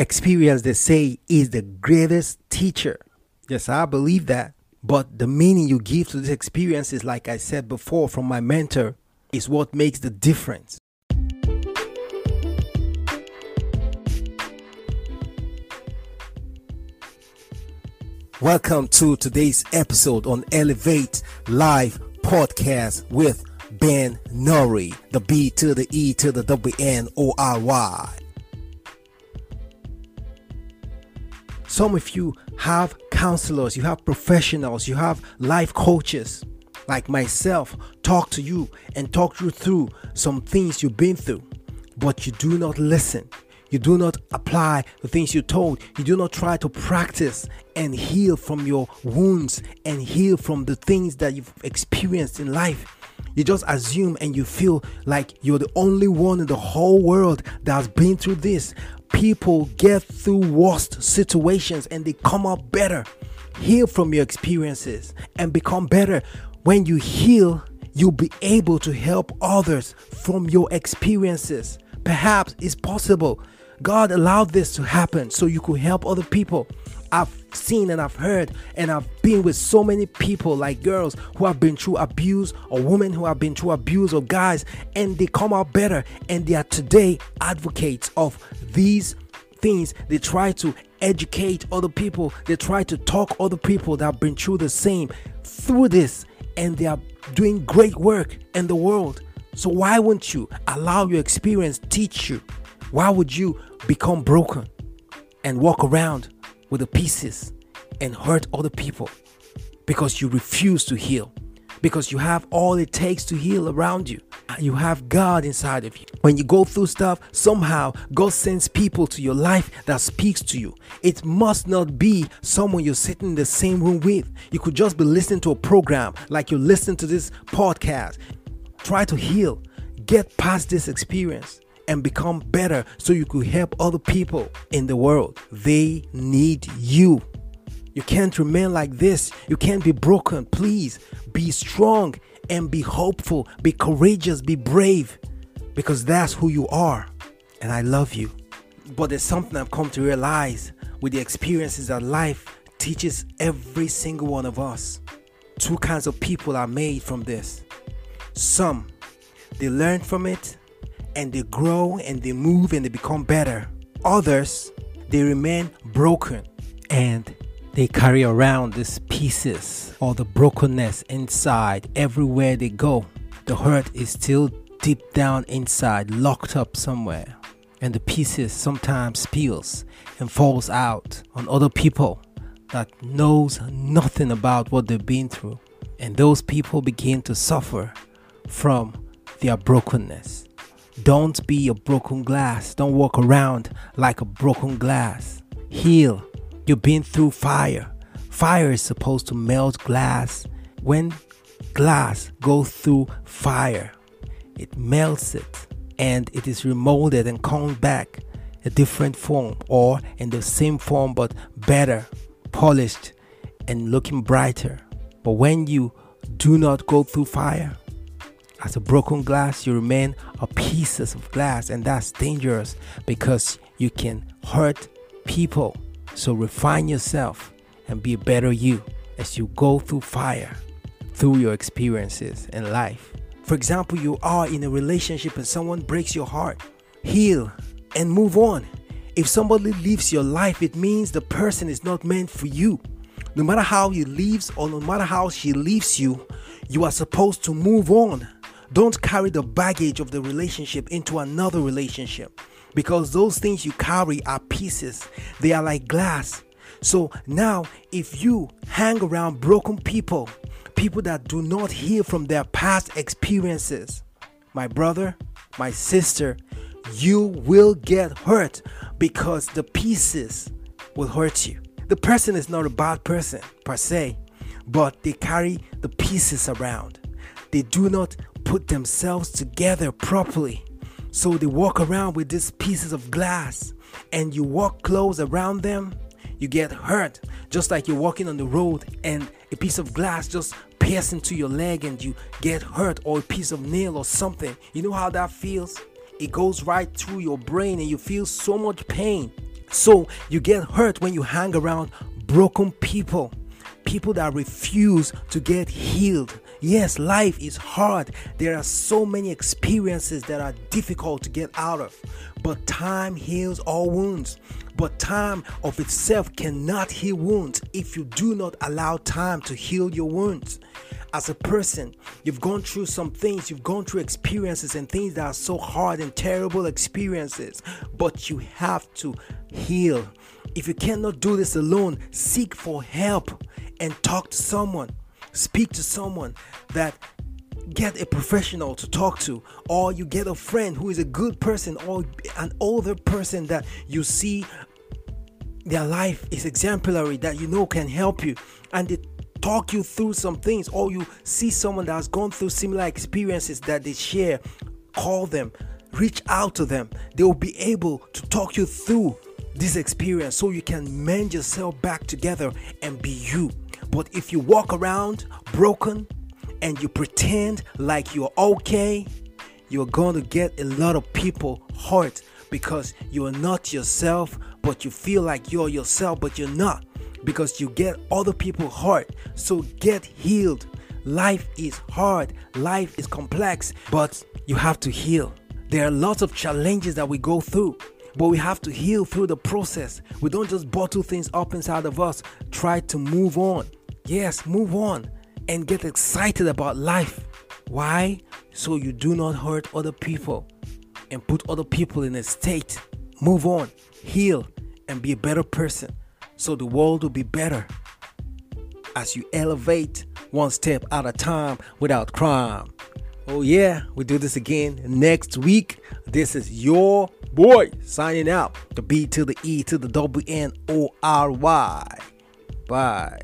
Experience, they say, is the greatest teacher. Yes, I believe that. But the meaning you give to this experience is, like I said before from my mentor, is what makes the difference. Welcome to today's episode on Elevate Live Podcast with Ben Nori, the B to the E to the W N O R Y. Some of you have counselors, you have professionals, you have life coaches like myself talk to you and talk you through some things you've been through, but you do not listen. You do not apply the things you're told. You do not try to practice and heal from your wounds and heal from the things that you've experienced in life. You just assume and you feel like you're the only one in the whole world that's been through this. People get through worst situations and they come up better. Heal from your experiences and become better. When you heal, you'll be able to help others from your experiences. Perhaps it's possible. God allowed this to happen so you could help other people. I've seen and I've heard and I've been with so many people like girls who have been through abuse or women who have been through abuse or guys and they come out better and they are today advocates of these things. They try to educate other people. They try to talk other people that have been through the same through this and they are doing great work in the world. So why wouldn't you allow your experience teach you? Why would you become broken and walk around with the pieces and hurt other people because you refuse to heal. Because you have all it takes to heal around you. You have God inside of you. When you go through stuff, somehow God sends people to your life that speaks to you. It must not be someone you're sitting in the same room with. You could just be listening to a program like you listen to this podcast. Try to heal. Get past this experience and become better so you could help other people in the world. They need you. You can't remain like this. You can't be broken. Please be strong and be hopeful. Be courageous. Be brave because that's who you are. And I love you. But there's something I've come to realize with the experiences that life teaches every single one of us. Two kinds of people are made from this. Some, they learn from it and they grow and they move and they become better. Others, they remain broken and they carry around these pieces or the brokenness inside everywhere they go. The hurt is still deep down inside, locked up somewhere. And the pieces sometimes spills and falls out on other people that knows nothing about what they've been through. And those people begin to suffer from their brokenness. Don't be a broken glass. Don't walk around like a broken glass. Heal. You've been through fire. Fire is supposed to melt glass. When glass goes through fire, it melts it and it is remolded and comes back a different form or in the same form but better, polished and looking brighter. But when you do not go through fire, as a broken glass, you remain a pieces of glass, and that's dangerous because you can hurt people. So refine yourself and be a better you as you go through fire through your experiences in life. For example, you are in a relationship and someone breaks your heart. Heal and move on. If somebody leaves your life, it means the person is not meant for you. No matter how he leaves or no matter how she leaves you, you are supposed to move on. Don't carry the baggage of the relationship into another relationship because those things you carry are pieces, they are like glass. So now, if you hang around broken people, people that do not heal from their past experiences, my brother, my sister, you will get hurt because the pieces will hurt you. The person is not a bad person per se, but they carry the pieces around. They do not put themselves together properly. So they walk around with these pieces of glass and you walk close around them, you get hurt. Just like you're walking on the road and a piece of glass just pierces into your leg and you get hurt, or a piece of nail or something. You know how that feels? It goes right through your brain and you feel so much pain. So you get hurt when you hang around broken people, people that refuse to get healed. Yes, life is hard. There are so many experiences that are difficult to get out of. But time heals all wounds. But time of itself cannot heal wounds if you do not allow time to heal your wounds. As a person, you've gone through some things, you've gone through experiences and things that are so hard and terrible experiences, but you have to heal. If you cannot do this alone, seek for help and talk to someone. Speak to someone that get a professional to talk to or you get a friend who is a good person or an older person that you see their life is exemplary that you know can help you and they talk you through some things or you see someone that has gone through similar experiences that they share call them reach out to them. They will be able to talk you through this experience so you can mend yourself back together and be you but if you walk around broken and you pretend like you're okay you're going to get a lot of people hurt because you're not yourself, but you feel like you're yourself, but you're not because you get other people hurt. So get healed. Life is hard, life is complex, but you have to heal. There are lots of challenges that we go through, but we have to heal through the process. We don't just bottle things up inside of us, try to move on. Yes, move on and get excited about life. Why? So you do not hurt other people and put other people in a state. Move on, heal, and be a better person so the world will be better as you elevate one step at a time without crime. Oh, yeah, we do this again next week. This is your boy signing out. The B to the E to the W N O R Y. Bye.